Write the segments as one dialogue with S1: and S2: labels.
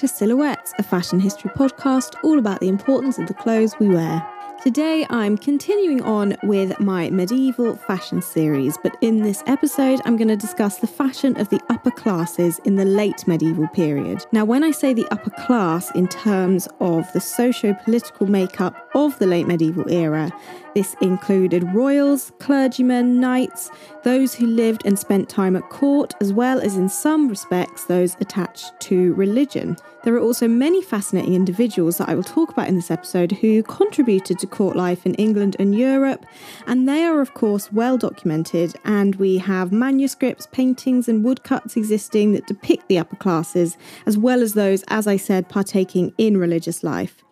S1: to Silhouettes, a fashion history podcast all about the importance of the clothes we wear. Today, I'm continuing on with my medieval fashion series, but in this episode, I'm going to discuss the fashion of the upper classes in the late medieval period. Now, when I say the upper class in terms of the socio political makeup of the late medieval era, this included royals, clergymen, knights, those who lived and spent time at court, as well as in some respects those attached to religion. There are also many fascinating individuals that I will talk about in this episode who contributed to court life in England and Europe, and they are, of course, well documented. And we have manuscripts, paintings, and woodcuts existing that depict the upper classes, as well as those, as I said, partaking in religious life.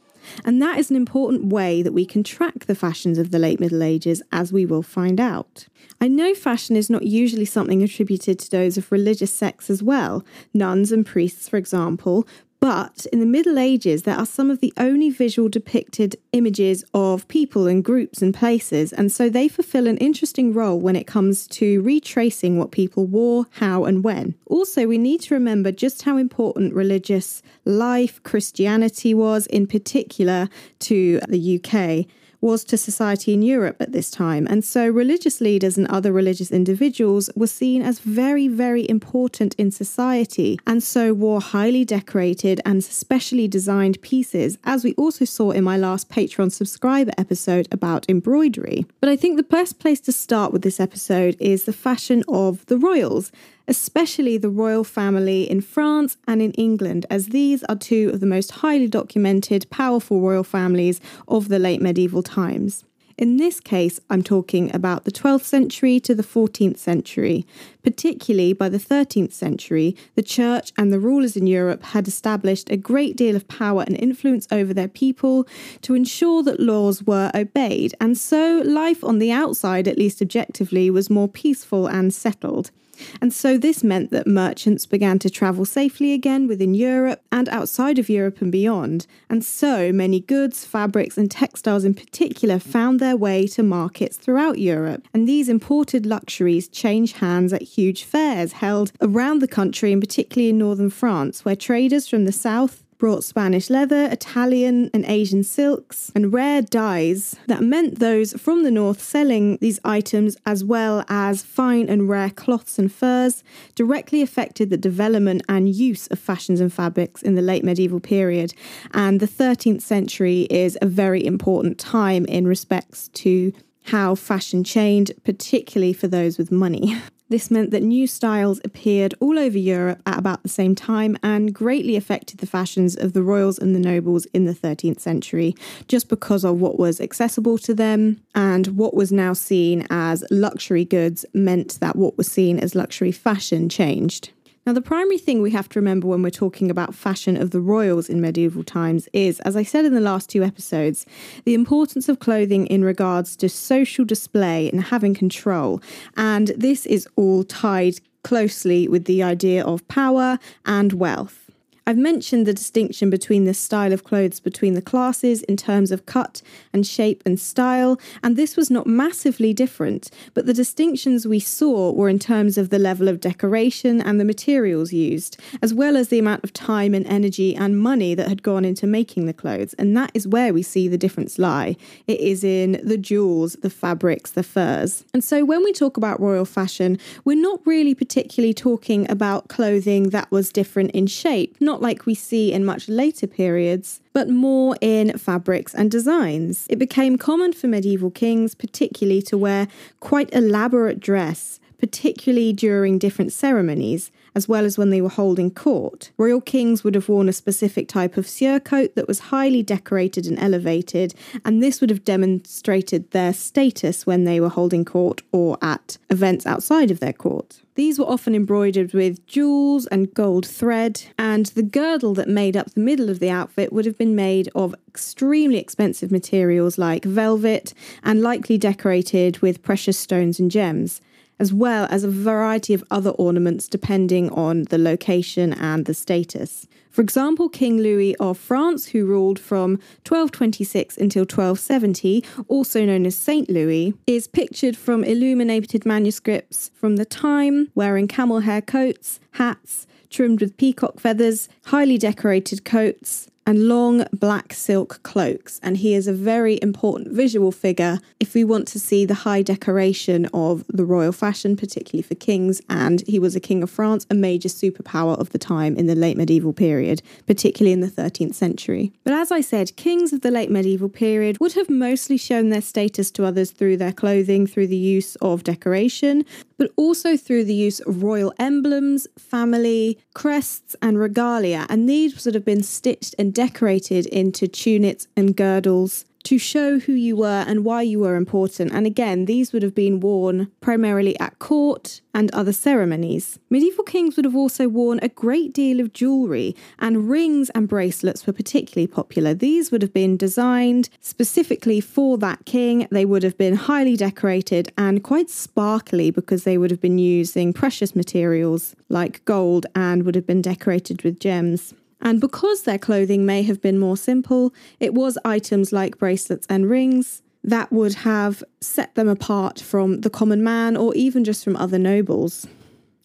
S1: And that is an important way that we can track the fashions of the late Middle Ages, as we will find out. I know fashion is not usually something attributed to those of religious sects as well. Nuns and priests, for example, but in the Middle Ages, there are some of the only visual depicted images of people and groups and places, and so they fulfill an interesting role when it comes to retracing what people wore, how, and when. Also, we need to remember just how important religious life, Christianity was in particular to the UK was to society in Europe at this time. And so religious leaders and other religious individuals were seen as very, very important in society, and so wore highly decorated and specially designed pieces, as we also saw in my last Patreon subscriber episode about embroidery. But I think the best place to start with this episode is the fashion of the royals especially the royal family in France and in England, as these are two of the most highly documented, powerful royal families of the late medieval times. In this case, I'm talking about the 12th century to the 14th century. Particularly by the 13th century, the church and the rulers in Europe had established a great deal of power and influence over their people to ensure that laws were obeyed, and so life on the outside, at least objectively, was more peaceful and settled. And so this meant that merchants began to travel safely again within Europe and outside of Europe and beyond. And so many goods, fabrics, and textiles in particular found their way to markets throughout Europe. And these imported luxuries changed hands at huge fairs held around the country, and particularly in northern France, where traders from the south brought Spanish leather, Italian and Asian silks, and rare dyes that meant those from the north selling these items as well as fine and rare cloths and furs directly affected the development and use of fashions and fabrics in the late medieval period. And the 13th century is a very important time in respects to how fashion changed, particularly for those with money. This meant that new styles appeared all over Europe at about the same time and greatly affected the fashions of the royals and the nobles in the 13th century, just because of what was accessible to them and what was now seen as luxury goods meant that what was seen as luxury fashion changed. Now, the primary thing we have to remember when we're talking about fashion of the royals in medieval times is, as I said in the last two episodes, the importance of clothing in regards to social display and having control. And this is all tied closely with the idea of power and wealth. I've mentioned the distinction between this style of clothes between the classes in terms of cut and shape and style, and this was not massively different, but the distinctions we saw were in terms of the level of decoration and the materials used, as well as the amount of time and energy and money that had gone into making the clothes, and that is where we see the difference lie. It is in the jewels, the fabrics, the furs. And so when we talk about royal fashion, we're not really particularly talking about clothing that was different in shape, not not like we see in much later periods, but more in fabrics and designs. It became common for medieval kings, particularly, to wear quite elaborate dress, particularly during different ceremonies as well as when they were holding court. Royal kings would have worn a specific type of surcoat that was highly decorated and elevated, and this would have demonstrated their status when they were holding court or at events outside of their court. These were often embroidered with jewels and gold thread, and the girdle that made up the middle of the outfit would have been made of extremely expensive materials like velvet and likely decorated with precious stones and gems as well as a variety of other ornaments depending on the location and the status. For example, King Louis of France, who ruled from 1226 until 1270, also known as Saint Louis, is pictured from illuminated manuscripts from the time wearing camel hair coats, hats, trimmed with peacock feathers, highly decorated coats, and long black silk cloaks. And he is a very important visual figure if we want to see the high decoration of the royal fashion, particularly for kings. And he was a king of France, a major superpower of the time in the late medieval period, particularly in the 13th century. But as I said, kings of the late medieval period would have mostly shown their status to others through their clothing, through the use of decoration, but also through the use of royal emblems, family, crests, and regalia. And these would have been stitched and decorated into tunics and girdles to show who you were and why you were important. And again, these would have been worn primarily at court and other ceremonies. Medieval kings would have also worn a great deal of jewellery, and rings and bracelets were particularly popular. These would have been designed specifically for that king. They would have been highly decorated and quite sparkly because they would have been using precious materials like gold and would have been decorated with gems. And because their clothing may have been more simple, it was items like bracelets and rings that would have set them apart from the common man or even just from other nobles.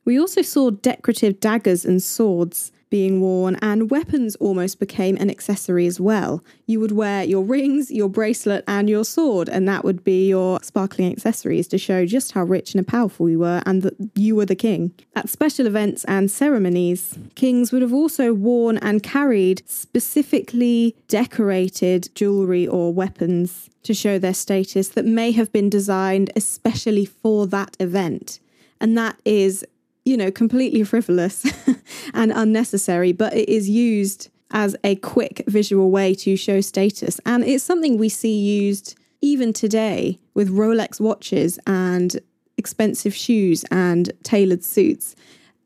S1: We also saw decorative daggers and swords being worn, and weapons almost became an accessory as well. You would wear your rings, your bracelet, and your sword, and that would be your sparkling accessories to show just how rich and powerful you were and that you were the king. At special events and ceremonies, kings would have also worn and carried specifically decorated jewellery or weapons to show their status that may have been designed especially for that event. And that is you know, completely frivolous and unnecessary, but it is used as a quick visual way to show status. And it's something we see used even today with Rolex watches and expensive shoes and tailored suits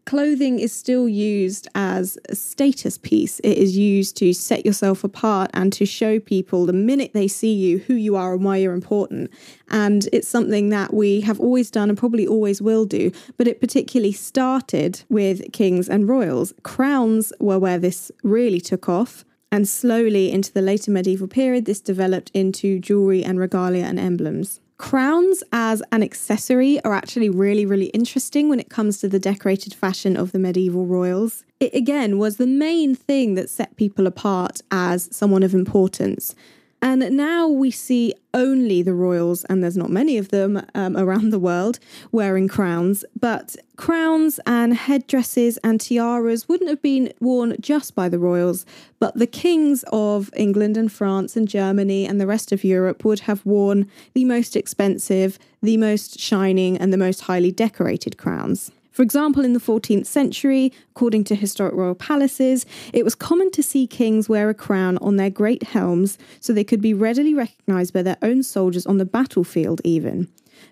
S1: clothing is still used as a status piece. It is used to set yourself apart and to show people the minute they see you who you are and why you're important. And it's something that we have always done and probably always will do. But it particularly started with kings and royals. Crowns were where this really took off. And slowly into the later medieval period, this developed into jewelry and regalia and emblems. Crowns as an accessory are actually really, really interesting when it comes to the decorated fashion of the medieval royals. It again was the main thing that set people apart as someone of importance. And now we see only the royals, and there's not many of them um, around the world, wearing crowns. But crowns and headdresses and tiaras wouldn't have been worn just by the royals, but the kings of England and France and Germany and the rest of Europe would have worn the most expensive, the most shining, and the most highly decorated crowns. For example, in the 14th century, according to historic royal palaces, it was common to see kings wear a crown on their great helms so they could be readily recognised by their own soldiers on the battlefield, even.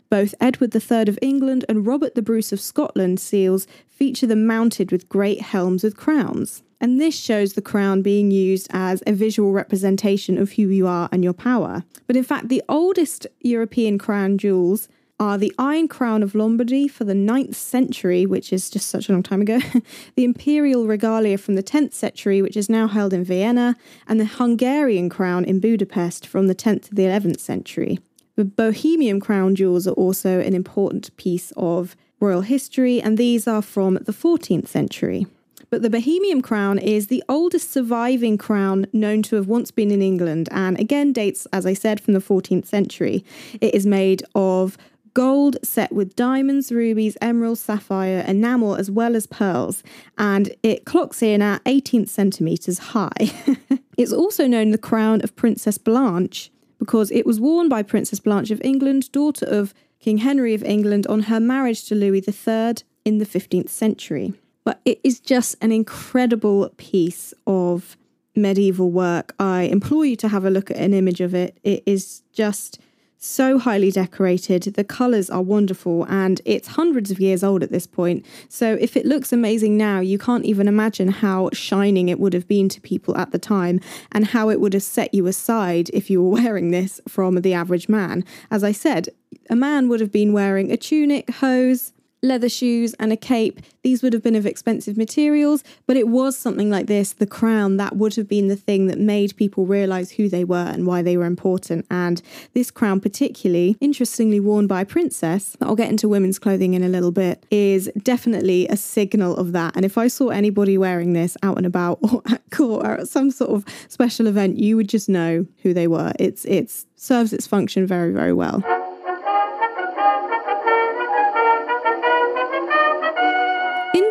S1: Both Edward III of England and Robert the Bruce of Scotland seals feature them mounted with great helms with crowns. And this shows the crown being used as a visual representation of who you are and your power. But in fact, the oldest European crown jewels are the Iron Crown of Lombardy for the 9th century, which is just such a long time ago, the Imperial Regalia from the 10th century, which is now held in Vienna, and the Hungarian Crown in Budapest from the 10th to the 11th century. The Bohemian crown jewels are also an important piece of royal history, and these are from the 14th century. But the Bohemian crown is the oldest surviving crown known to have once been in England, and again dates, as I said, from the 14th century. It is made of gold set with diamonds, rubies, emeralds, sapphire, enamel, as well as pearls, and it clocks in at 18 centimetres high. it's also known the crown of Princess Blanche because it was worn by Princess Blanche of England, daughter of King Henry of England, on her marriage to Louis III in the 15th century. But it is just an incredible piece of medieval work. I implore you to have a look at an image of it. It is just so highly decorated. The colours are wonderful and it's hundreds of years old at this point. So if it looks amazing now, you can't even imagine how shining it would have been to people at the time and how it would have set you aside if you were wearing this from the average man. As I said, a man would have been wearing a tunic, hose, leather shoes, and a cape. These would have been of expensive materials, but it was something like this the crown that would have been the thing that made people realize who they were and why they were important. And this crown, particularly interestingly worn by a princess, I'll get into women's clothing in a little bit, is definitely a signal of that. And if I saw anybody wearing this out and about or at court or at some sort of special event, you would just know who they were. It's it's serves its function very, very well.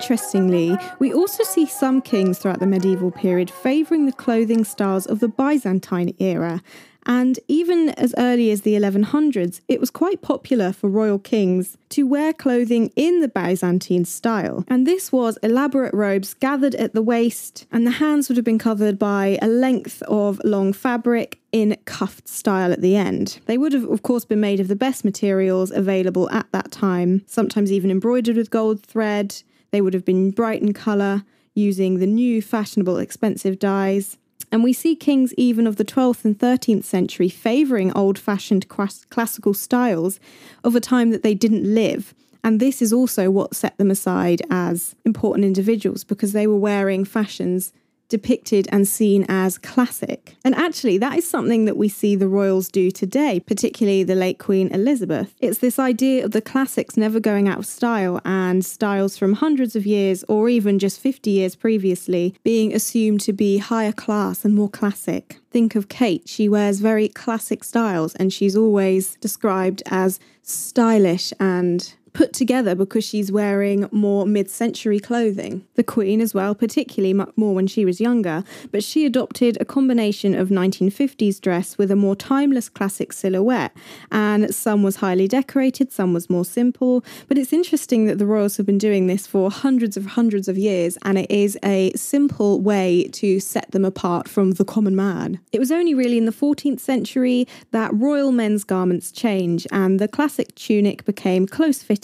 S1: Interestingly, we also see some kings throughout the medieval period favouring the clothing styles of the Byzantine era. And even as early as the 1100s, it was quite popular for royal kings to wear clothing in the Byzantine style. And this was elaborate robes gathered at the waist, and the hands would have been covered by a length of long fabric in cuffed style at the end. They would have, of course, been made of the best materials available at that time, sometimes even embroidered with gold thread. They would have been bright in colour, using the new fashionable expensive dyes. And we see kings even of the 12th and 13th century favouring old fashioned classical styles of a time that they didn't live. And this is also what set them aside as important individuals because they were wearing fashions depicted and seen as classic. And actually, that is something that we see the royals do today, particularly the late Queen Elizabeth. It's this idea of the classics never going out of style and styles from hundreds of years or even just 50 years previously being assumed to be higher class and more classic. Think of Kate, she wears very classic styles and she's always described as stylish and put together because she's wearing more mid century clothing. The Queen, as well, particularly more when she was younger, but she adopted a combination of 1950s dress with a more timeless classic silhouette. And some was highly decorated, some was more simple. But it's interesting that the royals have been doing this for hundreds of hundreds of years, and it is a simple way to set them apart from the common man. It was only really in the 14th century that royal men's garments changed, and the classic tunic became close fitting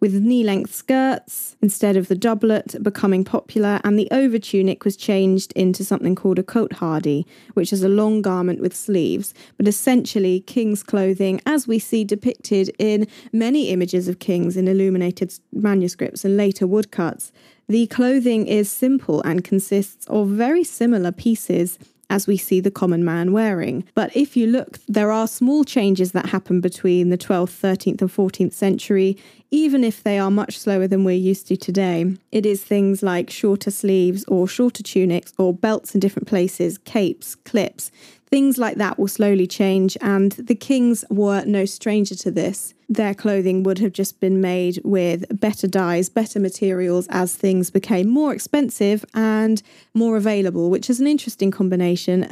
S1: with knee length skirts instead of the doublet becoming popular, and the over tunic was changed into something called a cotehardie, which is a long garment with sleeves, but essentially king's clothing as we see depicted in many images of kings in illuminated manuscripts and later woodcuts. The clothing is simple and consists of very similar pieces as we see the common man wearing. But if you look, there are small changes that happen between the 12th, 13th, and 14th century, even if they are much slower than we're used to today. It is things like shorter sleeves or shorter tunics or belts in different places, capes, clips. Things like that will slowly change, and the kings were no stranger to this. Their clothing would have just been made with better dyes, better materials as things became more expensive and more available, which is an interesting combination.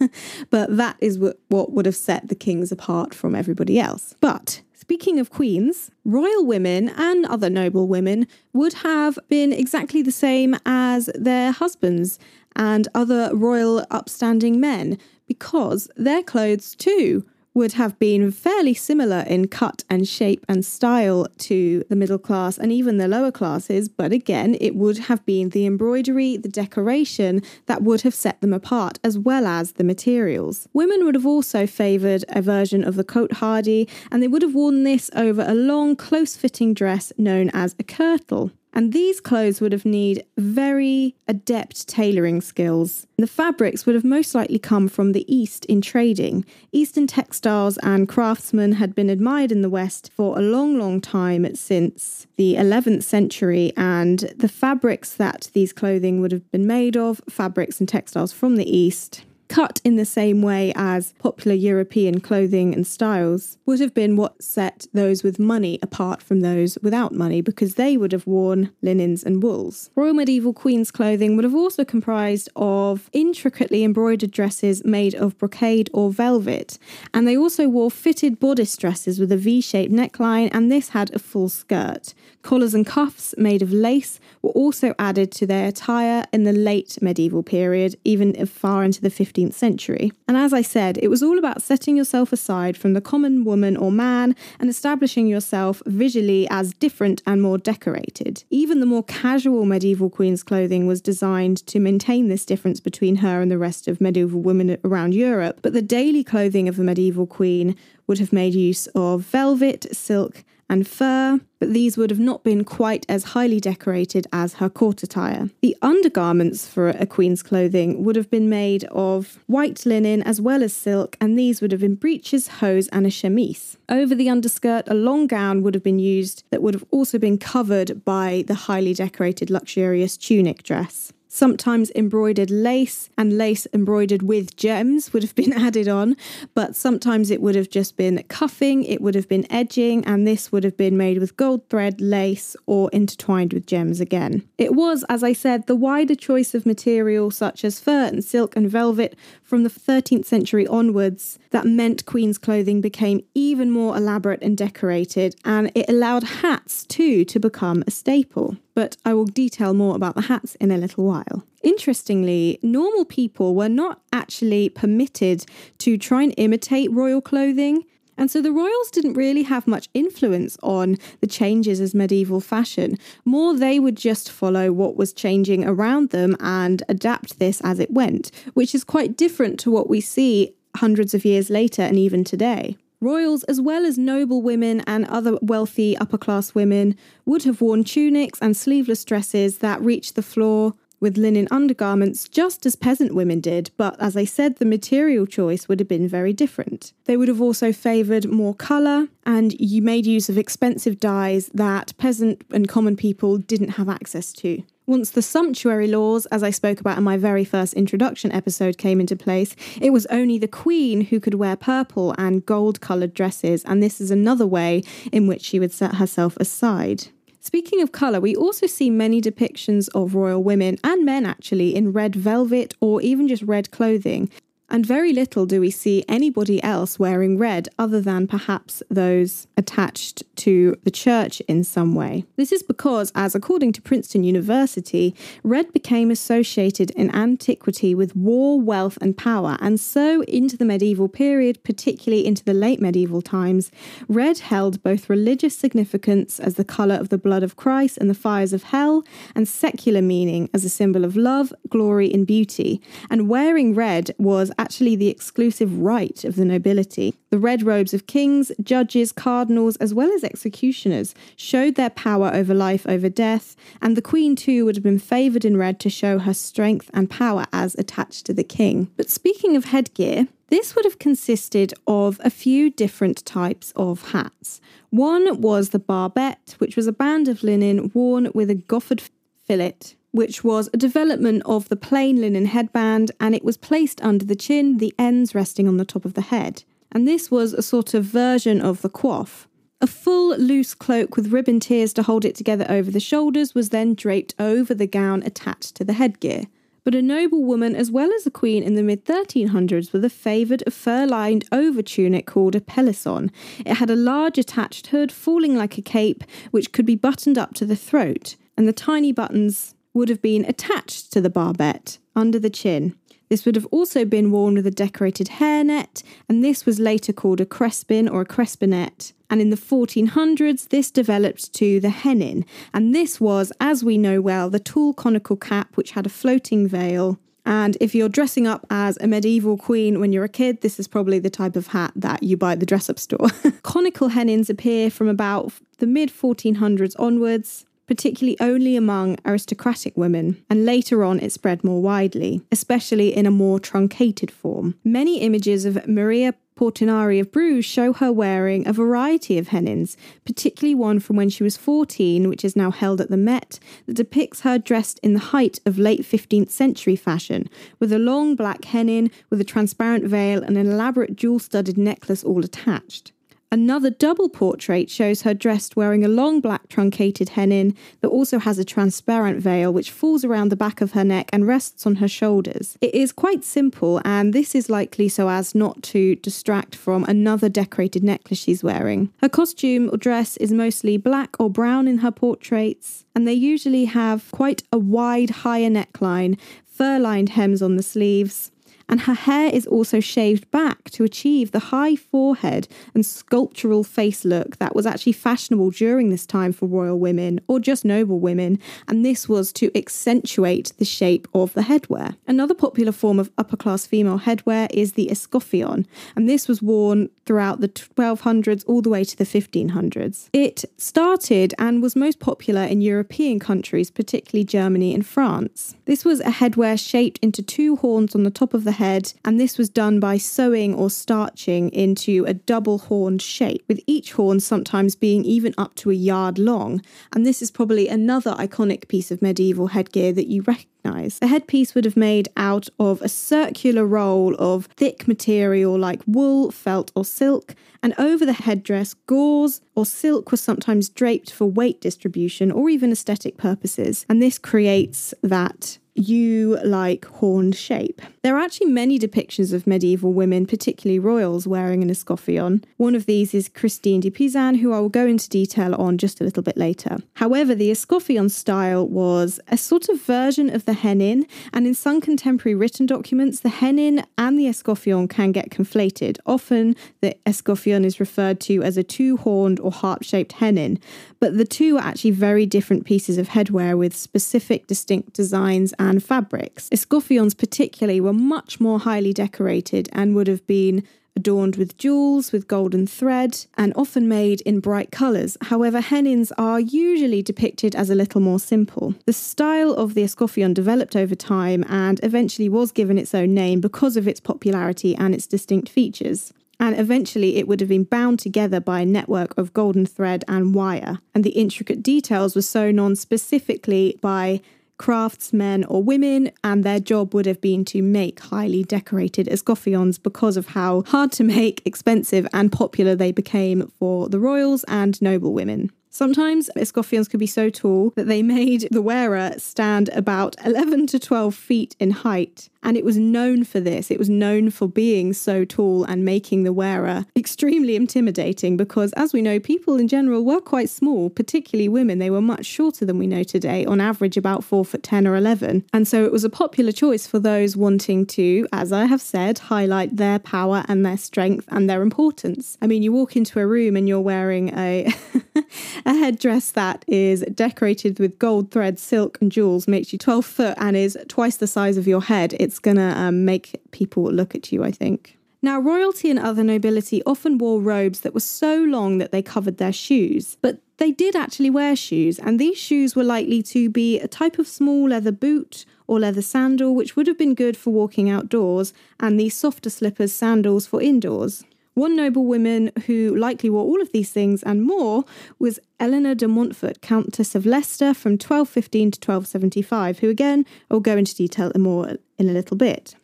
S1: but that is what, would have set the kings apart from everybody else. But Speaking of queens, royal women and other noble women would have been exactly the same as their husbands and other royal upstanding men because their clothes too would have been fairly similar in cut and shape and style to the middle class and even the lower classes, but again, it would have been the embroidery, the decoration that would have set them apart, as well as the materials. Women would have also favoured a version of the cotehardie, and they would have worn this over a long, close fitting dress known as a kirtle. And these clothes would have need very adept tailoring skills. The fabrics would have most likely come from the East in trading. Eastern textiles and craftsmen had been admired in the West for a long, long time since the 11th century, and the fabrics that these clothing would have been made of, fabrics and textiles from the East, cut in the same way as popular European clothing and styles, would have been what set those with money apart from those without money because they would have worn linens and wools. Royal medieval queen's clothing would have also comprised of intricately embroidered dresses made of brocade or velvet, and they also wore fitted bodice dresses with a V shaped neckline, and this had a full skirt. Collars and cuffs made of lace were also added to their attire in the late medieval period, even far into the 15th century. And as I said, it was all about setting yourself aside from the common woman or man and establishing yourself visually as different and more decorated. Even the more casual medieval queen's clothing was designed to maintain this difference between her and the rest of medieval women around Europe, but the daily clothing of the medieval queen would have made use of velvet, silk, and fur, but these would have not been quite as highly decorated as her court attire. The undergarments for a queen's clothing would have been made of white linen as well as silk, and these would have been breeches, hose, and a chemise. Over the underskirt, a long gown would have been used that would have also been covered by the highly decorated, luxurious tunic dress. Sometimes embroidered lace and lace embroidered with gems would have been added on, but sometimes it would have just been cuffing, it would have been edging, and this would have been made with gold thread, lace, or intertwined with gems again. It was, as I said, the wider choice of material such as fur and silk and velvet from the 13th century onwards that meant Queen's clothing became even more elaborate and decorated, and it allowed hats too to become a staple but I will detail more about the hats in a little while. Interestingly, normal people were not actually permitted to try and imitate royal clothing. And so the royals didn't really have much influence on the changes as medieval fashion. More, they would just follow what was changing around them and adapt this as it went, which is quite different to what we see hundreds of years later and even today. Royals, as well as noble women and other wealthy upper class women, would have worn tunics and sleeveless dresses that reached the floor with linen undergarments, just as peasant women did, but as I said, the material choice would have been very different. They would have also favoured more colour, and you made use of expensive dyes that peasant and common people didn't have access to. Once the sumptuary laws, as I spoke about in my very first introduction episode, came into place, it was only the Queen who could wear purple and gold coloured dresses, and this is another way in which she would set herself aside. Speaking of colour, we also see many depictions of royal women and men actually in red velvet or even just red clothing and very little do we see anybody else wearing red other than perhaps those attached to the church in some way. This is because, as according to Princeton University, red became associated in antiquity with war, wealth, and power, and so into the medieval period, particularly into the late medieval times, red held both religious significance as the colour of the blood of Christ and the fires of hell, and secular meaning as a symbol of love, glory, and beauty. And wearing red was actually the exclusive right of the nobility. The red robes of kings, judges, cardinals, as well as executioners showed their power over life, over death, and the queen too would have been favoured in red to show her strength and power as attached to the king. But speaking of headgear, this would have consisted of a few different types of hats. One was the barbette, which was a band of linen worn with a goffered fillet which was a development of the plain linen headband, and it was placed under the chin, the ends resting on the top of the head. And this was a sort of version of the coif. A full loose cloak with ribbon tiers to hold it together over the shoulders was then draped over the gown attached to the headgear. But a noble woman, as well as a queen in the mid 1300s, were the favoured fur lined over tunic called a pelisson. It had a large attached hood falling like a cape, which could be buttoned up to the throat, and the tiny buttons would have been attached to the barbette under the chin. This would have also been worn with a decorated hairnet, and this was later called a crespin or a crespinet. And in the 1400s, this developed to the hennin, and this was, as we know well, the tall conical cap which had a floating veil. And if you're dressing up as a medieval queen when you're a kid, this is probably the type of hat that you buy at the dress up store. Conical hennins appear from about the mid 1400s onwards particularly only among aristocratic women, and later on it spread more widely, especially in a more truncated form. Many images of Maria Portinari of Bruges show her wearing a variety of hennins, particularly one from when she was 14, which is now held at the Met, that depicts her dressed in the height of late 15th century fashion, with a long black hennin with a transparent veil and an elaborate jewel studded necklace all attached. Another double portrait shows her dressed wearing a long black truncated hennin that also has a transparent veil which falls around the back of her neck and rests on her shoulders. It is quite simple, and this is likely so as not to distract from another decorated necklace she's wearing. Her costume or dress is mostly black or brown in her portraits, and they usually have quite a wide, higher neckline, fur lined hems on the sleeves and her hair is also shaved back to achieve the high forehead and sculptural face look that was actually fashionable during this time for royal women or just noble women, and this was to accentuate the shape of the headwear. Another popular form of upper class female headwear is the escoffion, and this was worn throughout the 1200s all the way to the 1500s. It started and was most popular in European countries, particularly Germany and France. This was a headwear shaped into two horns on the top of the head, and this was done by sewing or starching into a double horned shape, with each horn sometimes being even up to a yard long. And this is probably another iconic piece of medieval headgear that you recognize. The headpiece would have made out of a circular roll of thick material like wool, felt, or silk, and over the headdress, gauze or silk was sometimes draped for weight distribution or even aesthetic purposes. And this creates that U like horned shape. There are actually many depictions of medieval women, particularly royals, wearing an escoffion. One of these is Christine de Pizan, who I will go into detail on just a little bit later. However, the escoffion style was a sort of version of the hennin, and in some contemporary written documents, the hennin and the escoffion can get conflated. Often, the escoffion is referred to as a two horned or harp shaped hennin, but the two are actually very different pieces of headwear with specific, distinct designs fabrics. Escoffions, particularly, were much more highly decorated and would have been adorned with jewels, with golden thread, and often made in bright colours. However, hennins are usually depicted as a little more simple. The style of the escoffion developed over time and eventually was given its own name because of its popularity and its distinct features and eventually it would have been bound together by a network of golden thread and wire. And the intricate details were sewn on specifically by craftsmen or women, and their job would have been to make highly decorated escoffions because of how hard to make, expensive, and popular they became for the royals and noble women. Sometimes escoffions could be so tall that they made the wearer stand about 11 to 12 feet in height and it was known for this. It was known for being so tall and making the wearer extremely intimidating because, as we know, people in general were quite small, particularly women. They were much shorter than we know today, on average about 4 foot 10 or 11. And so it was a popular choice for those wanting to, as I have said, highlight their power and their strength and their importance. I mean, you walk into a room and you're wearing a, a headdress that is decorated with gold thread, silk, and jewels, makes you 12 foot, and is twice the size of your head going to um, make people look at you, I think. Now, royalty and other nobility often wore robes that were so long that they covered their shoes, but they did actually wear shoes, and these shoes were likely to be a type of small leather boot or leather sandal, which would have been good for walking outdoors, and these softer slippers, sandals for indoors. One noble woman who likely wore all of these things and more was Eleanor de Montfort, Countess of Leicester from 1215 to 1275, who again I'll go into detail more in a little bit.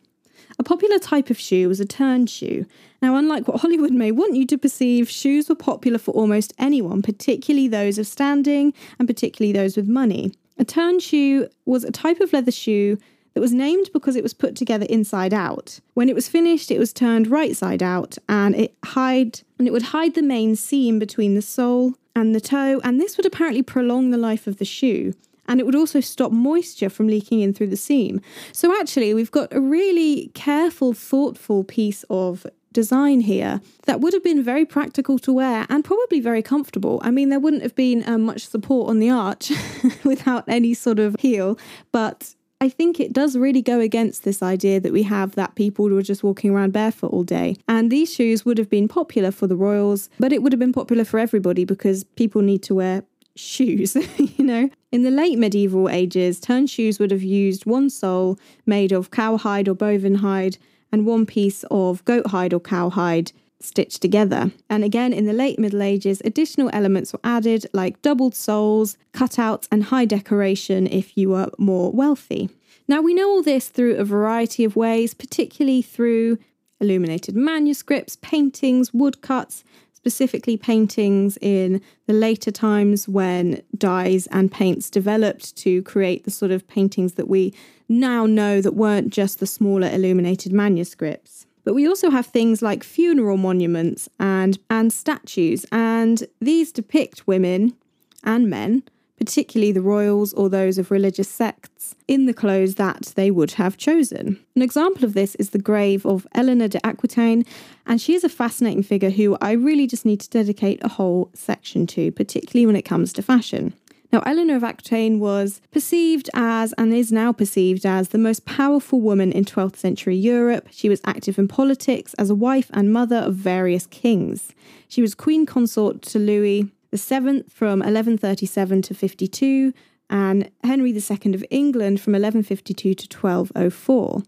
S1: A popular type of shoe was a turn shoe. Now, unlike what Hollywood may want you to perceive, shoes were popular for almost anyone, particularly those of standing and particularly those with money. A turn shoe was a type of leather shoe that was named because it was put together inside out. When it was finished, it was turned right side out and it hide and it would hide the main seam between the sole and the toe, and this would apparently prolong the life of the shoe. And it would also stop moisture from leaking in through the seam. So, actually, we've got a really careful, thoughtful piece of design here that would have been very practical to wear and probably very comfortable. I mean, there wouldn't have been um, much support on the arch without any sort of heel, but I think it does really go against this idea that we have that people were just walking around barefoot all day. And these shoes would have been popular for the royals, but it would have been popular for everybody because people need to wear shoes, you know? In the late medieval ages, turn shoes would have used one sole made of cowhide or bovine hide and one piece of goat hide or cowhide stitched together. And again, in the late Middle Ages, additional elements were added like doubled soles, cutouts, and high decoration if you were more wealthy. Now, we know all this through a variety of ways, particularly through illuminated manuscripts, paintings, woodcuts, specifically paintings in the later times when dyes and paints developed to create the sort of paintings that we now know that weren't just the smaller illuminated manuscripts. But we also have things like funeral monuments and, and statues, and these depict women and men particularly the royals or those of religious sects, in the clothes that they would have chosen. An example of this is the grave of Eleanor de Aquitaine, and she is a fascinating figure who I really just need to dedicate a whole section to, particularly when it comes to fashion. Now, Eleanor of Aquitaine was perceived as, and is now perceived as, the most powerful woman in 12th century Europe. She was active in politics as a wife and mother of various kings. She was queen consort to Louis VII from 1137 to 52, and Henry II of England from 1152 to 1204.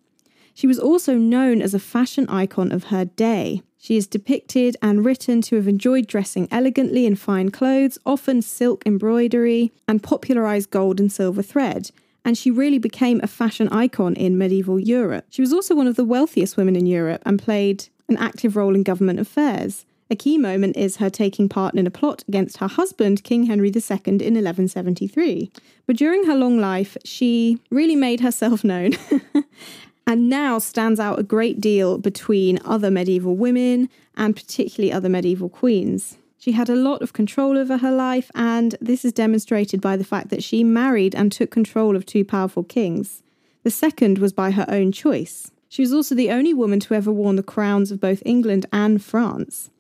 S1: She was also known as a fashion icon of her day. She is depicted and written to have enjoyed dressing elegantly in fine clothes, often silk embroidery, and popularised gold and silver thread. And she really became a fashion icon in medieval Europe. She was also one of the wealthiest women in Europe and played an active role in government affairs. A key moment is her taking part in a plot against her husband, King Henry II, in 1173. But during her long life, she really made herself known and now stands out a great deal between other medieval women and particularly other medieval queens. She had a lot of control over her life, and this is demonstrated by the fact that she married and took control of two powerful kings. The second was by her own choice. She was also the only woman to ever worn the crowns of both England and France.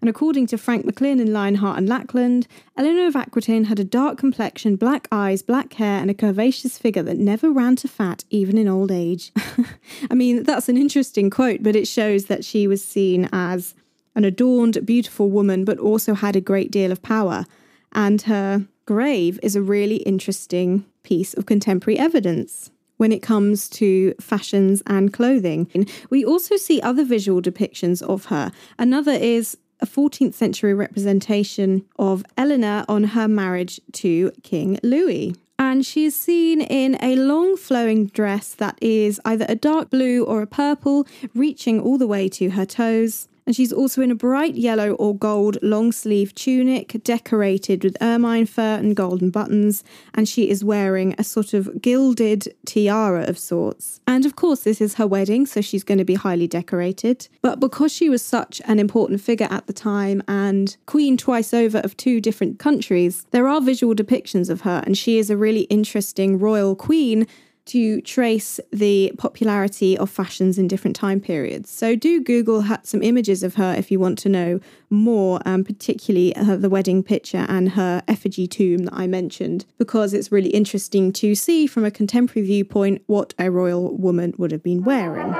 S1: And according to Frank McLynn in Lionheart and Lackland, Eleanor of Aquitaine had a dark complexion, black eyes, black hair, and a curvaceous figure that never ran to fat, even in old age. I mean, that's an interesting quote, but it shows that she was seen as an adorned, beautiful woman, but also had a great deal of power. And her grave is a really interesting piece of contemporary evidence when it comes to fashions and clothing. We also see other visual depictions of her. Another is a 14th century representation of Eleanor on her marriage to King Louis. And she is seen in a long flowing dress that is either a dark blue or a purple, reaching all the way to her toes and she's also in a bright yellow or gold long sleeve tunic decorated with ermine fur and golden buttons, and she is wearing a sort of gilded tiara of sorts. And of course, this is her wedding, so she's going to be highly decorated. But because she was such an important figure at the time and queen twice over of two different countries, there are visual depictions of her, and she is a really interesting royal queen to trace the popularity of fashions in different time periods. So do Google some images of her if you want to know more, um, particularly uh, the wedding picture and her effigy tomb that I mentioned, because it's really interesting to see from a contemporary viewpoint what a royal woman would have been wearing.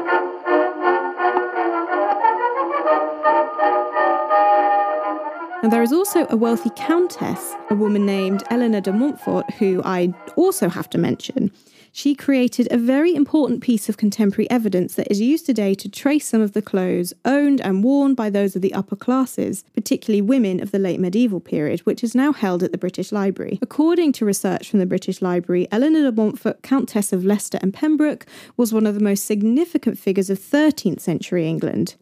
S1: And there is also a wealthy countess, a woman named Eleanor de Montfort, who I also have to mention she created a very important piece of contemporary evidence that is used today to trace some of the clothes owned and worn by those of the upper classes, particularly women of the late medieval period, which is now held at the British Library. According to research from the British Library, Eleanor de Montfort, Countess of Leicester and Pembroke, was one of the most significant figures of 13th century England.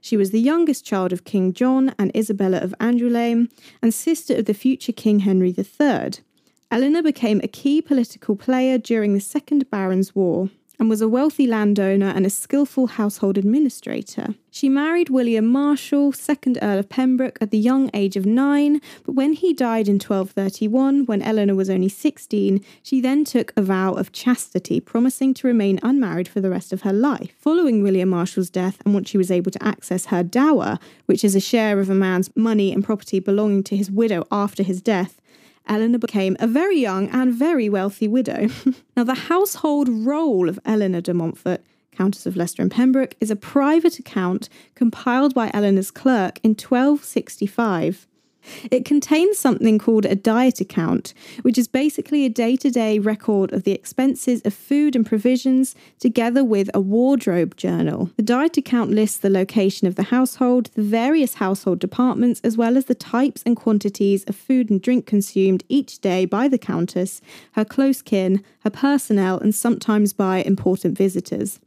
S1: She was the youngest child of King John and Isabella of Angoulême and sister of the future King Henry III. Eleanor became a key political player during the Second Barons' War and was a wealthy landowner and a skillful household administrator. She married William Marshal, 2nd Earl of Pembroke, at the young age of nine, but when he died in 1231, when Eleanor was only 16, she then took a vow of chastity, promising to remain unmarried for the rest of her life. Following William Marshal's death, and once she was able to access her dower, which is a share of a man's money and property belonging to his widow after his death, Eleanor became a very young and very wealthy widow. now, the household roll of Eleanor de Montfort, Countess of Leicester and Pembroke, is a private account compiled by Eleanor's clerk in 1265. It contains something called a diet account, which is basically a day to day record of the expenses of food and provisions, together with a wardrobe journal. The diet account lists the location of the household, the various household departments, as well as the types and quantities of food and drink consumed each day by the Countess, her close kin, her personnel, and sometimes by important visitors.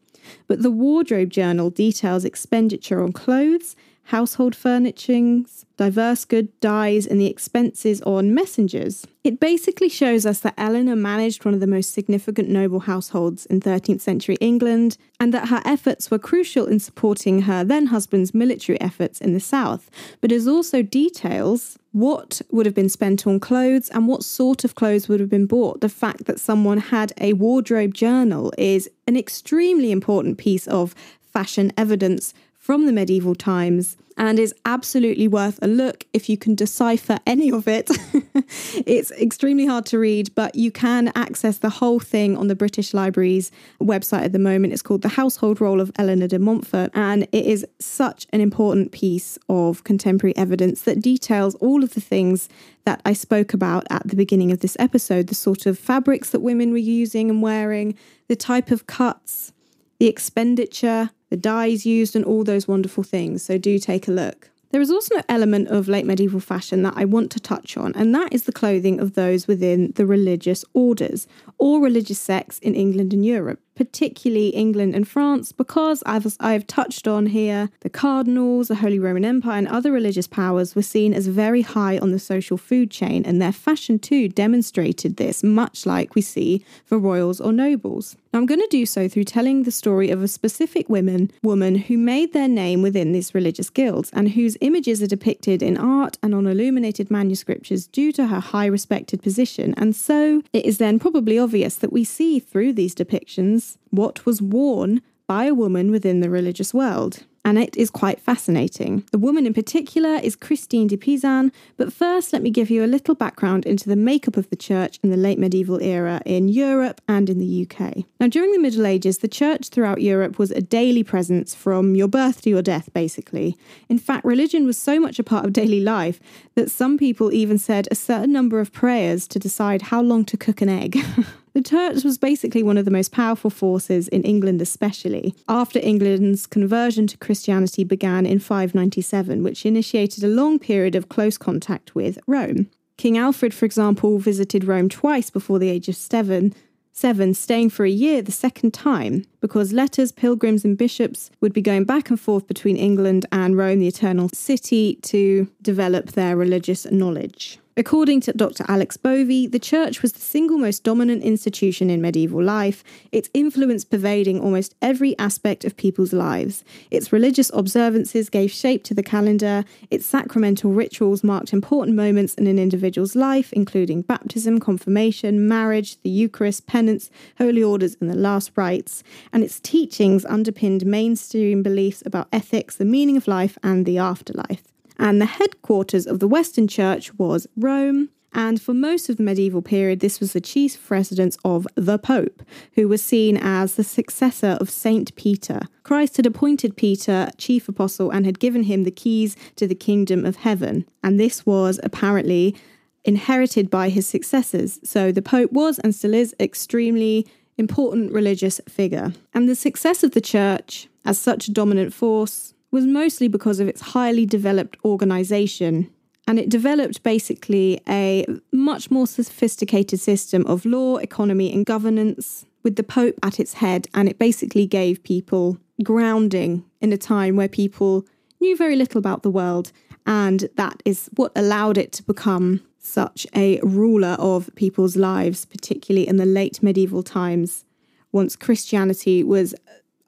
S1: But the wardrobe journal details expenditure on clothes, household furnishings, diverse good dyes, and the expenses on messengers. It basically shows us that Eleanor managed one of the most significant noble households in 13th century England, and that her efforts were crucial in supporting her then husband's military efforts in the south, but it also details what would have been spent on clothes and what sort of clothes would have been bought. The fact that someone had a wardrobe journal is an extremely important piece of fashion evidence from the medieval times and is absolutely worth a look if you can decipher any of it. it's extremely hard to read, but you can access the whole thing on the British Library's website at the moment. It's called The Household Roll of Eleanor de Montfort, and it is such an important piece of contemporary evidence that details all of the things that I spoke about at the beginning of this episode the sort of fabrics that women were using and wearing, the type of cuts, the expenditure, the dyes used, and all those wonderful things. So do take a look. There is also an element of late medieval fashion that I want to touch on, and that is the clothing of those within the religious orders or religious sects in England and Europe particularly England and France, because as I've touched on here, the cardinals, the Holy Roman Empire, and other religious powers were seen as very high on the social food chain, and their fashion too demonstrated this, much like we see for royals or nobles. Now, I'm going to do so through telling the story of a specific woman, woman who made their name within these religious guilds and whose images are depicted in art and on illuminated manuscripts due to her high respected position. And so it is then probably obvious that we see through these depictions what was worn by a woman within the religious world and it is quite fascinating. The woman in particular is Christine de Pizan, but first let me give you a little background into the makeup of the church in the late medieval era in Europe and in the UK. Now, during the Middle Ages, the church throughout Europe was a daily presence from your birth to your death, basically. In fact, religion was so much a part of daily life that some people even said a certain number of prayers to decide how long to cook an egg. The church was basically one of the most powerful forces in England, especially after England's conversion to Christianity began in 597, which initiated a long period of close contact with Rome. King Alfred, for example, visited Rome twice before the age of seven, seven, staying for a year the second time, because letters, pilgrims, and bishops would be going back and forth between England and Rome, the Eternal City, to develop their religious knowledge. According to Dr. Alixe Bovey, the church was the single most dominant institution in medieval life, its influence pervading almost every aspect of people's lives. Its religious observances gave shape to the calendar, its sacramental rituals marked important moments in an individual's life, including baptism, confirmation, marriage, the Eucharist, penance, holy orders, and the last rites, and its teachings underpinned mainstream beliefs about ethics, the meaning of life, and the afterlife and the headquarters of the Western Church was Rome. And for most of the medieval period, this was the chief residence of the Pope, who was seen as the successor of Saint Peter. Christ had appointed Peter chief apostle and had given him the keys to the kingdom of heaven. And this was apparently inherited by his successors. So the Pope was and still is extremely important religious figure. And the success of the church as such a dominant force was mostly because of its highly developed organization. And it developed basically a much more sophisticated system of law, economy, and governance with the Pope at its head. And it basically gave people grounding in a time where people knew very little about the world. And that is what allowed it to become such a ruler of people's lives, particularly in the late medieval times, once Christianity was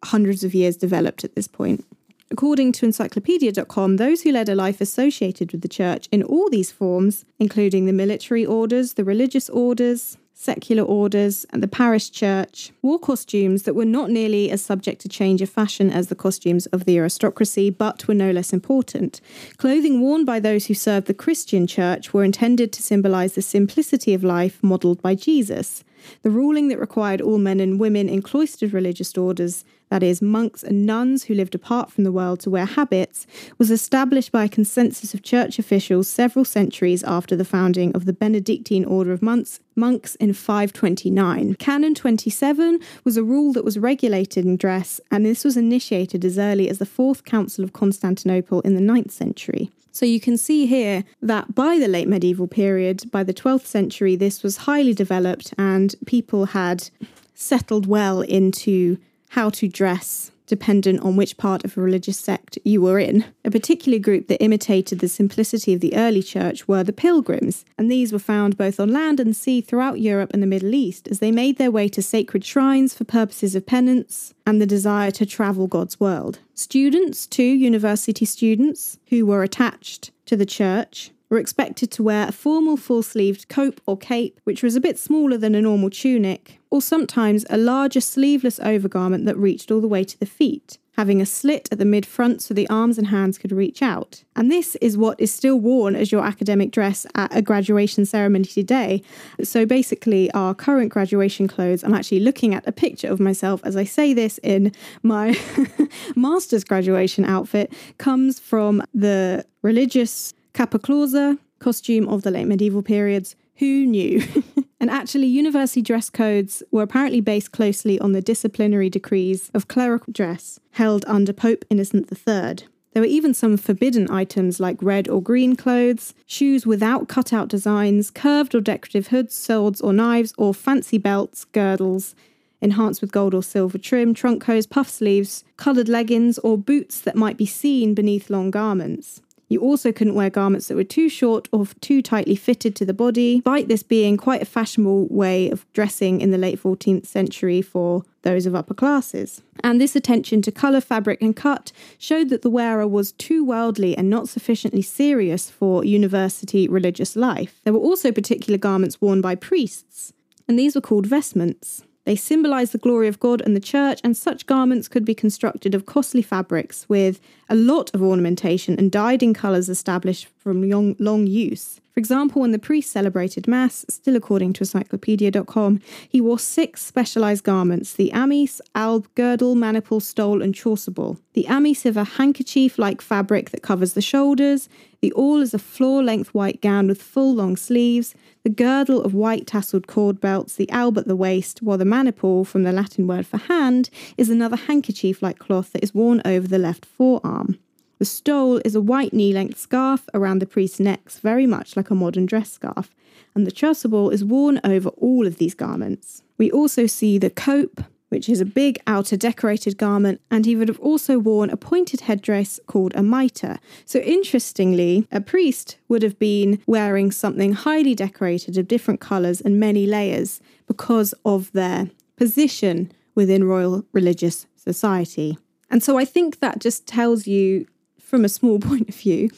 S1: hundreds of years developed at this point. According to encyclopedia.com, those who led a life associated with the church in all these forms, including the military orders, the religious orders, secular orders, and the parish church, wore costumes that were not nearly as subject to change of fashion as the costumes of the aristocracy, but were no less important. Clothing worn by those who served the Christian church were intended to symbolize the simplicity of life modeled by Jesus. The ruling that required all men and women in cloistered religious orders that is, monks and nuns who lived apart from the world to wear habits, was established by a consensus of church officials several centuries after the founding of the Benedictine Order of Monks, monks in 529. Canon 27 was a rule that was regulated in dress, and this was initiated as early as the Fourth Council of Constantinople in the 9th century. So you can see here that by the late medieval period, by the 12th century, this was highly developed and people had settled well into how to dress dependent on which part of a religious sect you were in. A particular group that imitated the simplicity of the early church were the pilgrims, and these were found both on land and sea throughout Europe and the Middle East as they made their way to sacred shrines for purposes of penance and the desire to travel God's world. Students, too, university students who were attached to the church, were expected to wear a formal full sleeved cope or cape, which was a bit smaller than a normal tunic, or sometimes a larger sleeveless overgarment that reached all the way to the feet, having a slit at the mid front so the arms and hands could reach out. And this is what is still worn as your academic dress at a graduation ceremony today. So basically, our current graduation clothes, I'm actually looking at a picture of myself as I say this in my master's graduation outfit, comes from the religious cappa clausa, costume of the late medieval periods. Who knew? and actually, university dress codes were apparently based closely on the disciplinary decrees of clerical dress held under Pope Innocent III. There were even some forbidden items like red or green clothes, shoes without cutout designs, curved or decorative hoods, swords or knives, or fancy belts, girdles, enhanced with gold or silver trim, trunk hose, puff sleeves, coloured leggings, or boots that might be seen beneath long garments. You also couldn't wear garments that were too short or too tightly fitted to the body, despite this being quite a fashionable way of dressing in the late 14th century for those of upper classes. And this attention to colour, fabric, and cut showed that the wearer was too worldly and not sufficiently serious for university religious life. There were also particular garments worn by priests, and these were called vestments. They symbolize the glory of God and the church, and such garments could be constructed of costly fabrics with a lot of ornamentation and dyed in colours established from long, long use. For example, when the priest celebrated Mass, still according to encyclopedia.com, he wore six specialised garments the amice, alb, girdle, maniple, stole, and chasuble. The amice is a handkerchief like fabric that covers the shoulders. The alb is a floor length white gown with full long sleeves. The girdle of white tasselled cord belts, the alb at the waist, while the maniple, from the Latin word for hand, is another handkerchief like cloth that is worn over the left forearm. The stole is a white knee length scarf around the priest's necks, very much like a modern dress scarf, and the chasuble is worn over all of these garments. We also see the cope, which is a big outer decorated garment, and he would have also worn a pointed headdress called a mitre. So, interestingly, a priest would have been wearing something highly decorated of different colours and many layers because of their position within royal religious society. And so I think that just tells you from a small point of view,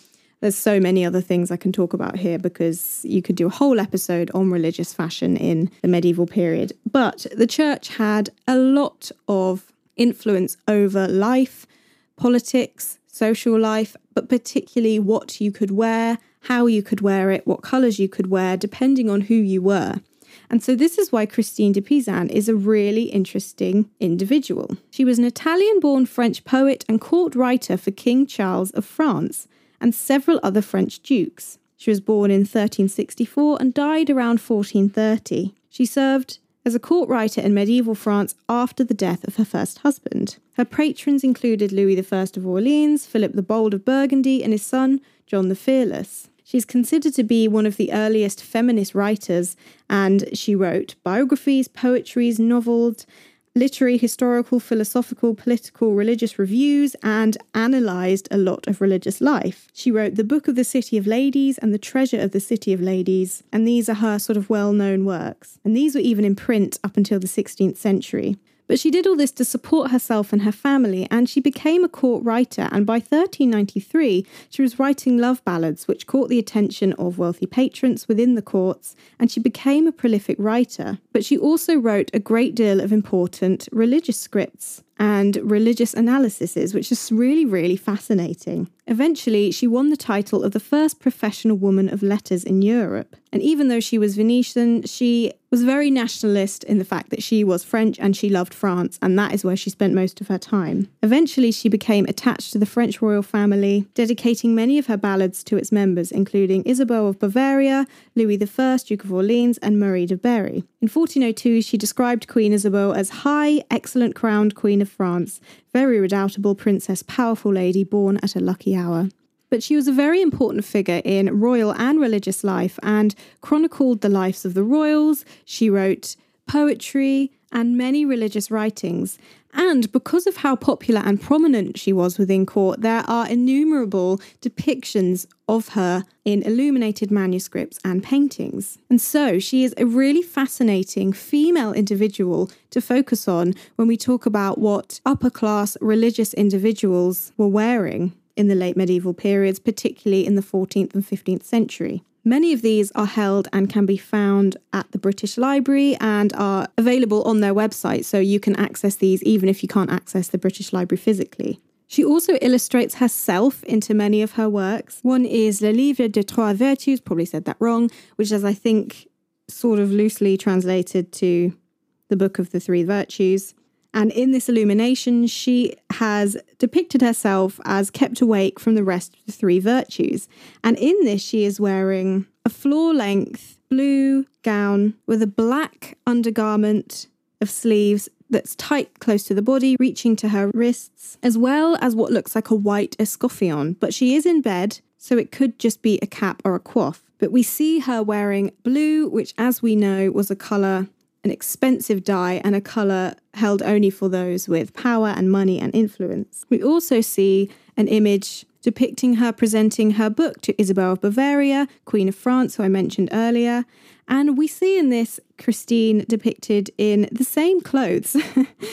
S1: there's so many other things I can talk about here because you could do a whole episode on religious fashion in the medieval period. But the church had a lot of influence over life, politics, social life, but particularly what you could wear, how you could wear it, what colours you could wear, depending on who you were. And so, this is why Christine de Pizan is a really interesting individual. She was an Italian born French poet and court writer for King Charles of France and several other French dukes. She was born in 1364 and died around 1430. She served as a court writer in medieval France after the death of her first husband. Her patrons included Louis I of Orleans, Philip the Bold of Burgundy, and his son, John the Fearless. She's considered to be one of the earliest feminist writers, and she wrote biographies, poetries, novels, literary, historical, philosophical, political, religious reviews, and analysed a lot of religious life. She wrote The Book of the City of Ladies and The Treasure of the City of Ladies, and these are her sort of well known works. And these were even in print up until the 16th century. But she did all this to support herself and her family, and she became a court writer. And by 1393, she was writing love ballads, which caught the attention of wealthy patrons within the courts, and she became a prolific writer. But she also wrote a great deal of important religious scripts and religious analyses, which is really, really fascinating. Eventually, she won the title of the first professional woman of letters in Europe. And even though she was Venetian, she was very nationalist in the fact that she was French and she loved France, and that is where she spent most of her time. Eventually, she became attached to the French royal family, dedicating many of her ballads to its members, including Isabeau of Bavaria, Louis I, Duke of Orleans, and Marie de Berry. In 1402, she described Queen Isabeau as high, excellent crowned Queen of France, very redoubtable princess, powerful lady born at a lucky hour. But she was a very important figure in royal and religious life and chronicled the lives of the royals. She wrote poetry and many religious writings. And because of how popular and prominent she was within court, there are innumerable depictions of her in illuminated manuscripts and paintings. And so she is a really fascinating female individual to focus on when we talk about what upper class religious individuals were wearing in the late medieval periods, particularly in the 14th and 15th century. Many of these are held and can be found at the British Library and are available on their website, so you can access these even if you can't access the British Library physically. She also illustrates herself into many of her works. One is Le Livre de Trois Vertus, probably said that wrong, which is, I think, sort of loosely translated to the Book of the Three Virtues. And in this illumination, she has depicted herself as kept awake from the rest of the three virtues. And in this, she is wearing a floor length blue gown with a black undergarment of sleeves that's tight close to the body, reaching to her wrists, as well as what looks like a white escoffion. But she is in bed, so it could just be a cap or a coif. But we see her wearing blue, which, as we know, was a colour an expensive dye and a colour held only for those with power and money and influence. We also see an image depicting her presenting her book to Isabel of Bavaria, Queen of France, who I mentioned earlier. And we see in this Christine depicted in the same clothes,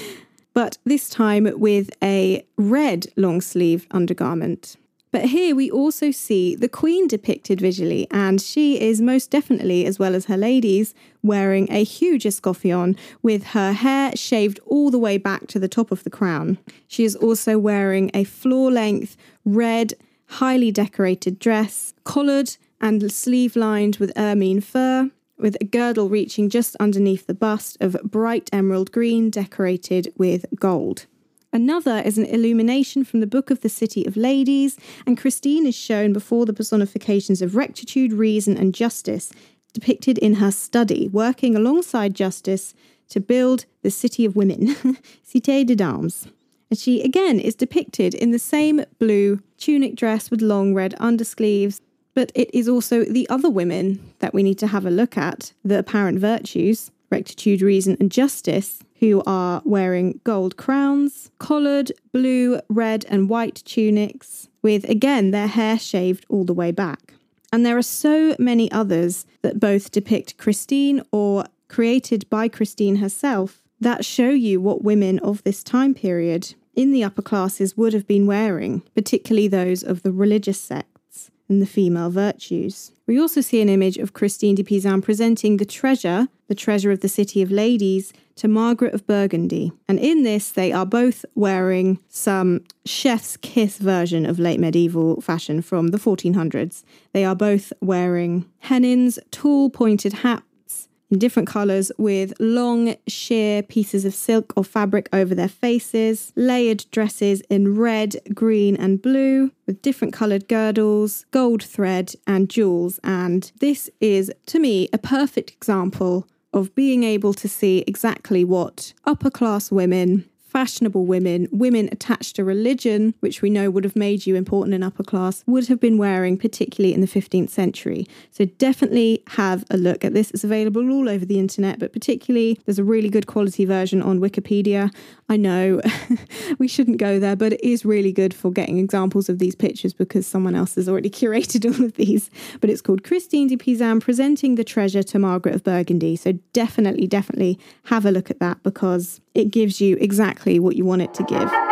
S1: but this time with a red long sleeved undergarment. But here we also see the Queen depicted visually, and she is most definitely, as well as her ladies, wearing a huge escoffion with her hair shaved all the way back to the top of the crown. She is also wearing a floor length red, highly decorated dress, collared and sleeve lined with ermine fur, with a girdle reaching just underneath the bust of bright emerald green decorated with gold. Another is an illumination from the Book of the City of Ladies, and Christine is shown before the personifications of rectitude, reason, and justice, depicted in her study, working alongside justice to build the City of Women, Cité des Dames. And she again is depicted in the same blue tunic dress with long red undersleeves, but it is also the other women that we need to have a look at, the apparent virtues, rectitude, reason, and justice, who are wearing gold crowns, collared blue, red, and white tunics, with again their hair shaved all the way back. And there are so many others that both depict Christine or created by Christine herself that show you what women of this time period in the upper classes would have been wearing, particularly those of the religious sects and the female virtues. We also see an image of Christine de Pizan presenting the treasure, the treasure of the city of ladies, to Margaret of Burgundy. And in this, they are both wearing some chef's kiss version of late medieval fashion from the 1400s. They are both wearing hennins, tall pointed hats in different colours with long sheer pieces of silk or fabric over their faces, layered dresses in red, green, and blue with different coloured girdles, gold thread, and jewels. And this is, to me, a perfect example of being able to see exactly what upper class women fashionable women, women attached to religion, which we know would have made you important in upper class, would have been wearing, particularly in the 15th century. So definitely have a look at this. It's available all over the internet, but particularly there's a really good quality version on Wikipedia. I know we shouldn't go there, but it is really good for getting examples of these pictures because someone else has already curated all of these. But it's called Christine de Pizan presenting the treasure to Margaret of Burgundy. So definitely, definitely have a look at that because it gives you exactly what you want it to give.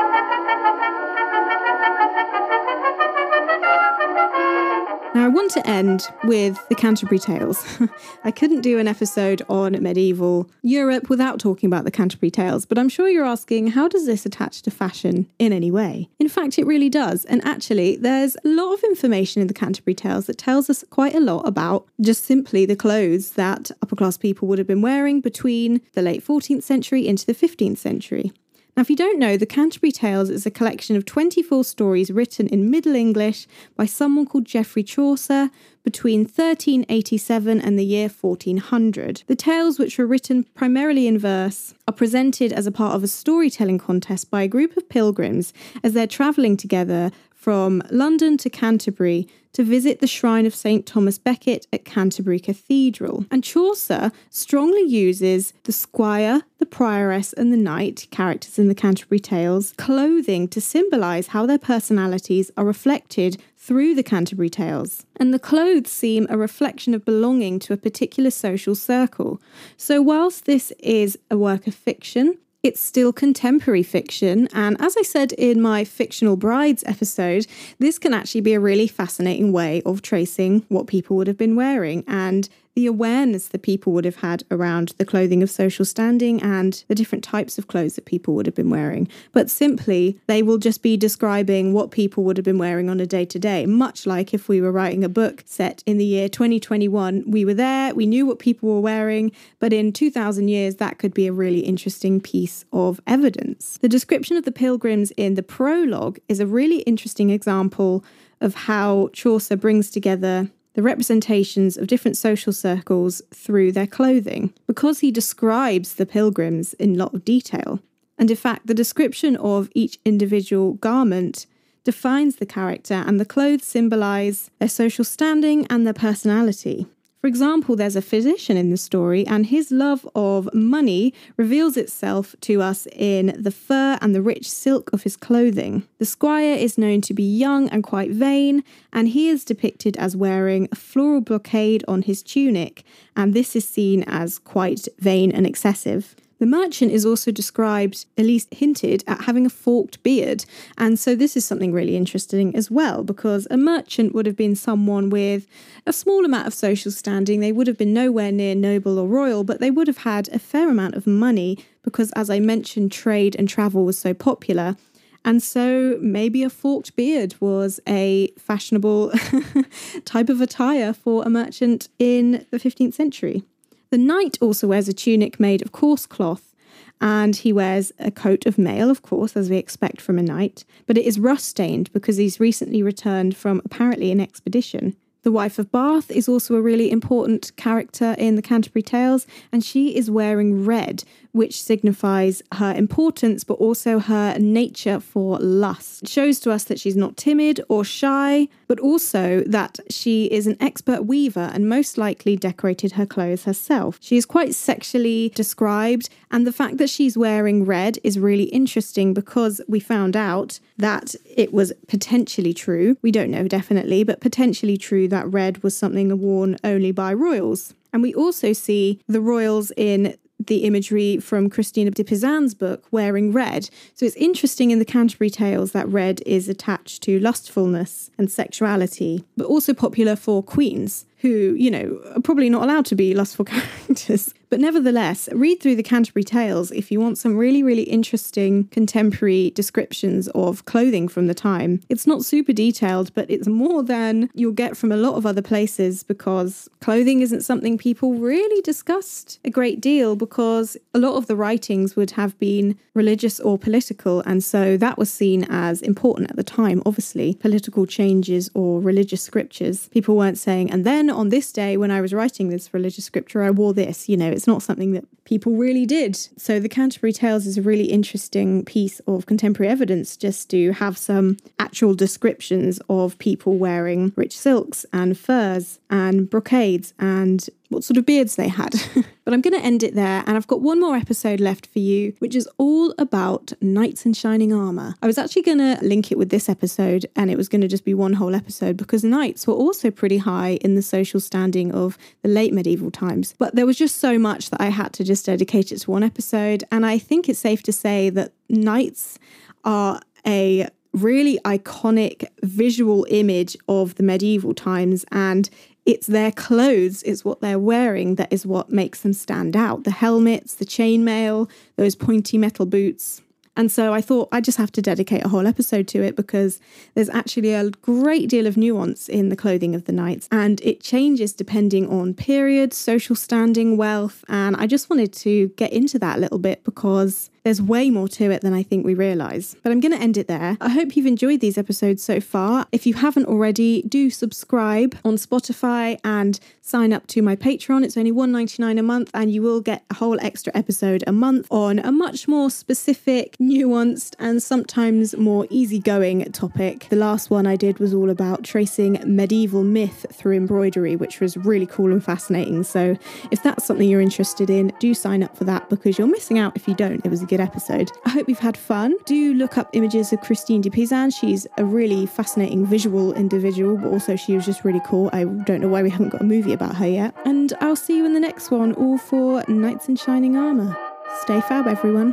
S1: Now, I want to end with the Canterbury Tales. I couldn't do an episode on medieval Europe without talking about the Canterbury Tales, but I'm sure you're asking, how does this attach to fashion in any way? In fact, it really does. And actually, there's a lot of information in the Canterbury Tales that tells us quite a lot about just simply the clothes that upper class people would have been wearing between the late 14th century into the 15th century. Now, if you don't know, the Canterbury Tales is a collection of 24 stories written in Middle English by someone called Geoffrey Chaucer between 1387 and the year 1400. The tales, which were written primarily in verse, are presented as a part of a storytelling contest by a group of pilgrims as they're travelling together from London to Canterbury to visit the shrine of St. Thomas Becket at Canterbury Cathedral. And Chaucer strongly uses the squire, the prioress, and the knight, characters in the Canterbury Tales, clothing to symbolise how their personalities are reflected through the Canterbury Tales. And the clothes seem a reflection of belonging to a particular social circle. So, whilst this is a work of fiction, it's still contemporary fiction. And as I said in my Fictional Brides episode, this can actually be a really fascinating way of tracing what people would have been wearing. And the awareness that people would have had around the clothing of social standing and the different types of clothes that people would have been wearing. But simply, they will just be describing what people would have been wearing on a day to day, much like if we were writing a book set in the year 2021. We were there, we knew what people were wearing, but in 2000 years, that could be a really interesting piece of evidence. The description of the pilgrims in the prologue is a really interesting example of how Chaucer brings together the representations of different social circles through their clothing, because he describes the pilgrims in lot of detail. And in fact, the description of each individual garment defines the character, and the clothes symbolize their social standing and their personality. For example, there's a physician in the story, and his love of money reveals itself to us in the fur and the rich silk of his clothing. The squire is known to be young and quite vain, and he is depicted as wearing a floral brocade on his tunic, and this is seen as quite vain and excessive. The merchant is also described, at least hinted, at having a forked beard. And so this is something really interesting as well, because a merchant would have been someone with a small amount of social standing. They would have been nowhere near noble or royal, but they would have had a fair amount of money because, as I mentioned, trade and travel was so popular. And so maybe a forked beard was a fashionable type of attire for a merchant in the 15th century. The knight also wears a tunic made of coarse cloth, and he wears a coat of mail, of course, as we expect from a knight, but it is rust stained because he's recently returned from apparently an expedition. The wife of Bath is also a really important character in the Canterbury Tales, and she is wearing red, which signifies her importance but also her nature for lust. It shows to us that she's not timid or shy, but also that she is an expert weaver and most likely decorated her clothes herself. She is quite sexually described, and the fact that she's wearing red is really interesting because we found out that it was potentially true. We don't know definitely, but potentially true that red was something worn only by royals. And we also see the royals in the imagery from Christina de Pizan's book, Wearing Red. So it's interesting in the Canterbury Tales that red is attached to lustfulness and sexuality, but also popular for queens who, you know, are probably not allowed to be lustful characters. But nevertheless, read through the Canterbury Tales if you want some really, really interesting contemporary descriptions of clothing from the time. It's not super detailed, but it's more than you'll get from a lot of other places because clothing isn't something people really discussed a great deal because a lot of the writings would have been religious or political. And so that was seen as important at the time, obviously. Political changes or religious scriptures. People weren't saying, and then on this day when I was writing this religious scripture, I wore this. You know, it's not something that people really did. So the Canterbury Tales is a really interesting piece of contemporary evidence just to have some actual descriptions of people wearing rich silks and furs and brocades and what sort of beards they had. but I'm going to end it there, and I've got one more episode left for you, which is all about knights in shining armour. I was actually going to link it with this episode, and it was going to just be one whole episode because knights were also pretty high in the social standing of the late medieval times. But there was just so much that I had to just dedicate it to one episode, and I think it's safe to say that knights are a really iconic visual image of the medieval times and it's their clothes, it's what they're wearing that is what makes them stand out. The helmets, the chainmail, those pointy metal boots. And so I thought I just have to dedicate a whole episode to it because there's actually a great deal of nuance in the clothing of the knights and it changes depending on period, social standing, wealth. And I just wanted to get into that a little bit because there's way more to it than I think we realise. But I'm going to end it there. I hope you've enjoyed these episodes so far. If you haven't already, do subscribe on Spotify and sign up to my Patreon. It's only $1.99 a month, and you will get a whole extra episode a month on a much more specific, nuanced, and sometimes more easygoing topic. The last one I did was all about tracing medieval myth through embroidery, which was really cool and fascinating. So if that's something you're interested in, do sign up for that because you're missing out if you don't. It was a good episode. I hope you've had fun. Do look up images of Christine de Pizan. She's a really fascinating visual individual, but also she was just really cool. I don't know why we haven't got a movie about her yet. And I'll see you in the next one, all for Knights in Shining Armour. Stay fab, everyone.